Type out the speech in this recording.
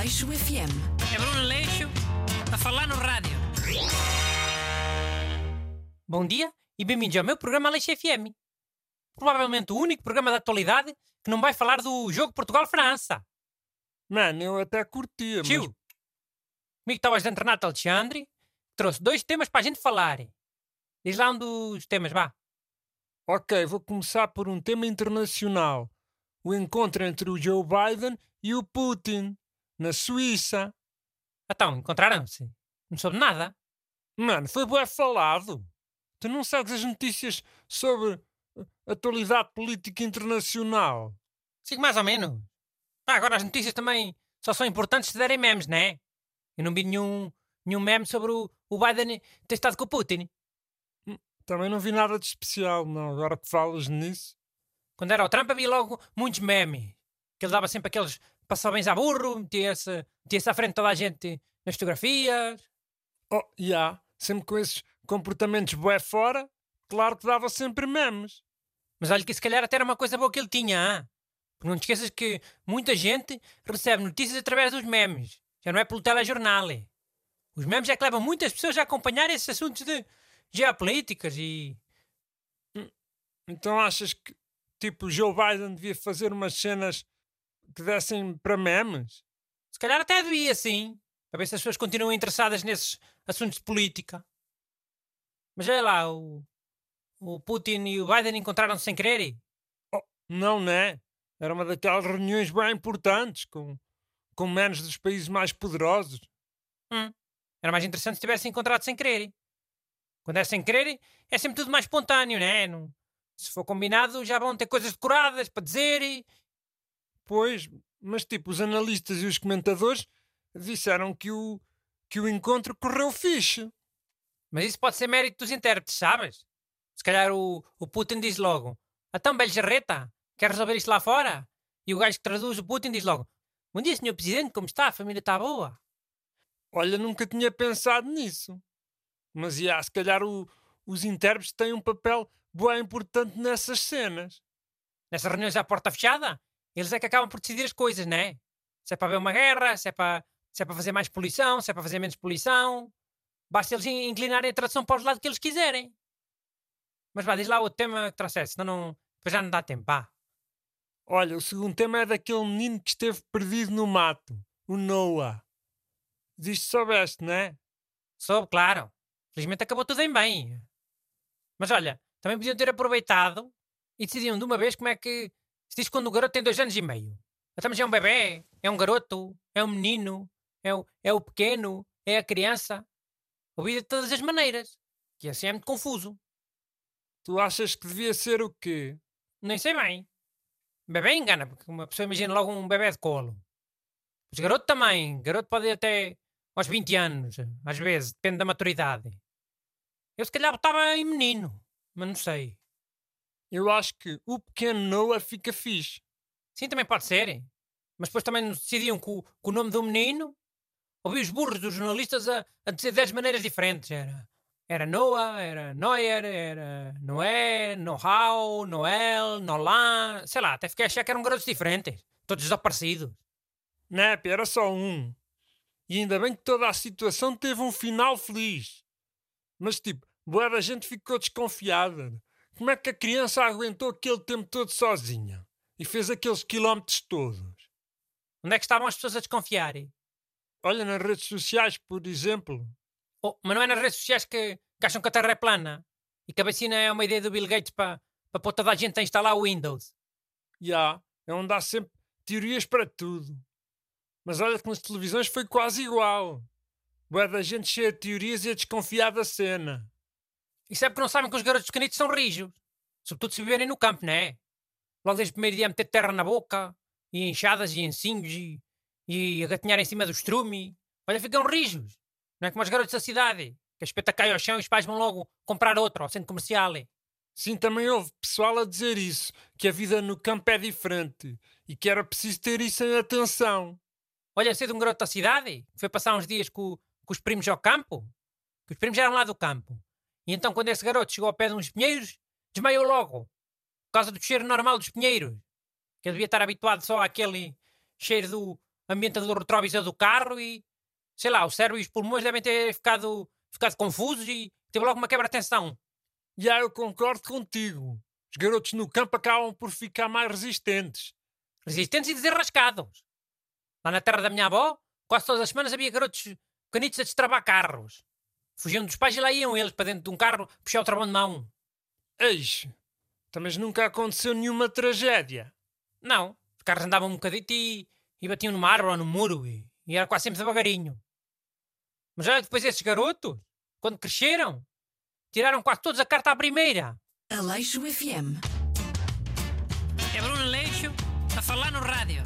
Aleixo FM. É Bruno Leixo a falar no rádio. Bom dia e bem-vindos ao meu programa Aleixo FM. Provavelmente o único programa da atualidade que não vai falar do jogo Portugal-França. Mano, eu até curtia, Tio, mas... comigo está o ajudante Renato Alexandre, que trouxe dois temas para a gente falar. Diz lá um dos temas, vá. Ok, vou começar por um tema internacional. O encontro entre o Joe Biden e o Putin, na Suíça. Então, encontraram-se? Não soube nada. Mano, foi bué falado. Tu não sabes as notícias sobre a atualidade política internacional? Sigo mais ou menos. Pá, agora as notícias também só são importantes se derem memes, não é? Eu não vi nenhum, nenhum meme sobre o, o Biden ter estado com o Putin. Também não vi nada de especial, não. Agora que falas nisso. Quando era o Trump havia logo muitos memes. Que ele dava sempre aqueles passabens a burro, metia-se metia à frente de toda a gente nas fotografias. Oh, já. Yeah. Sempre com esses comportamentos bué fora, claro que dava sempre memes. Mas olha que se calhar até era uma coisa boa que ele tinha. Ah? Porque não te esqueças que muita gente recebe notícias através dos memes. Já não é pelo telejornal. Os memes é que levam muitas pessoas a acompanhar esses assuntos de geopolíticas e. Então achas que, tipo, Joe Biden devia fazer umas cenas que dessem para memes? Se calhar até devia, sim. Para ver se as pessoas continuam interessadas nesses assuntos de política. Mas olha lá, o, o Putin e o Biden encontraram-se sem querer. Oh, não, né? Era uma daquelas reuniões bem importantes, com, com menos dos países mais poderosos. Hum. Era mais interessante se tivessem encontrado sem querer. Quando é sem querer, é sempre tudo mais espontâneo, né? Não, se for combinado, já vão ter coisas decoradas para dizer e. Pois, mas tipo, os analistas e os comentadores disseram que o, que o encontro correu fixe. Mas isso pode ser mérito dos intérpretes, sabes? Se calhar o, o Putin diz logo: Então, Beljarreta, quer resolver isto lá fora? E o gajo que traduz o Putin diz logo: Bom dia, senhor Presidente, como está? A família está boa? Olha, nunca tinha pensado nisso. Mas, já, se calhar o, os intérpretes têm um papel bem importante nessas cenas. Nessas reuniões à porta fechada, eles é que acabam por decidir as coisas, não é? Se é para haver uma guerra, se é para, se é para fazer mais poluição, se é para fazer menos poluição. Basta eles inclinarem a tradução para os lados que eles quiserem. Mas vá, diz lá o tema que trouxeste, senão não, depois já não dá tempo, vá. Olha, o segundo tema é daquele menino que esteve perdido no mato, o Noah. Diz soubeste, não é? Soube, claro. Felizmente acabou tudo em bem. Mas olha, também podiam ter aproveitado e decidiam de uma vez como é que se diz quando o garoto tem dois anos e meio. Então, mas é um bebê, é um garoto, é um menino, é o, é o pequeno, é a criança. Ouvido de todas as maneiras. Que assim é muito confuso. Tu achas que devia ser o quê? Nem sei bem. Bebê engana, porque uma pessoa imagina logo um bebê de colo. Mas garoto também. Garoto pode ir até aos 20 anos, às vezes, depende da maturidade. Eu se calhar botava em menino, mas não sei. Eu acho que o pequeno Noah fica fixe. Sim, também pode ser. Mas depois também decidiam o, que o nome do menino. Ouvi os burros dos jornalistas a, a dizer 10 maneiras diferentes. Era, era Noah, era Neuer, era Noé, Know-how, Noel, Nolan. Sei lá, até fiquei a achar que eram garotos diferentes. Todos desaparecidos. Nep, era só um. E ainda bem que toda a situação teve um final feliz. Mas tipo, boa da gente ficou desconfiada. Como é que a criança aguentou aquele tempo todo sozinha? E fez aqueles quilómetros todos? Onde é que estavam as pessoas a desconfiar? Olha, nas redes sociais, por exemplo. Oh, mas não é nas redes sociais que, que acham que a Terra é plana? E que a vacina é uma ideia do Bill Gates para pa pôr toda a gente a instalar o Windows? Já, yeah, é onde há sempre teorias para tudo. Mas olha que nas televisões foi quase igual. Boa da gente cheia de teorias e a desconfiar da cena. Isso é porque não sabem que os garotos pequenitos são rijos. Sobretudo se viverem no campo, não é? Logo desde o primeiro dia a meter terra na boca, e enxadas e ensinhos, e, e a gatinhar em cima do estrume. Olha, ficam rijos. Não é como os garotos da cidade, que a espeta cai ao chão e os pais vão logo comprar outro ao centro comercial. Sim, também houve pessoal a dizer isso, que a vida no campo é diferente e que era preciso ter isso em atenção. Olha, sei de um garoto da cidade que foi passar uns dias com, com os primos ao campo, que os primos eram lá do campo. E então, quando esse garoto chegou ao pé de uns pinheiros, desmaiou logo, por causa do cheiro normal dos pinheiros. Que ele devia estar habituado só àquele cheiro do ambiente do retrovisor do carro e, sei lá, o cérebro e os pulmões devem ter ficado, ficado confusos e teve logo uma quebra-tensão. Já eu concordo contigo. Os garotos no campo acabam por ficar mais resistentes. Resistentes e desenrascados. Lá na terra da minha avó, quase todas as semanas havia garotos canitos a destravar carros. Fugiam dos pais e lá iam eles para dentro de um carro puxar o travão de mão. Eis, mas nunca aconteceu nenhuma tragédia. Não, os carros andavam um bocadito e, e batiam numa árvore ou no muro e, e era quase sempre devagarinho. Mas olha, depois esses garotos, quando cresceram, tiraram quase todos a carta à primeira. Aleixo FM. É Bruno Aleixo a falar no rádio.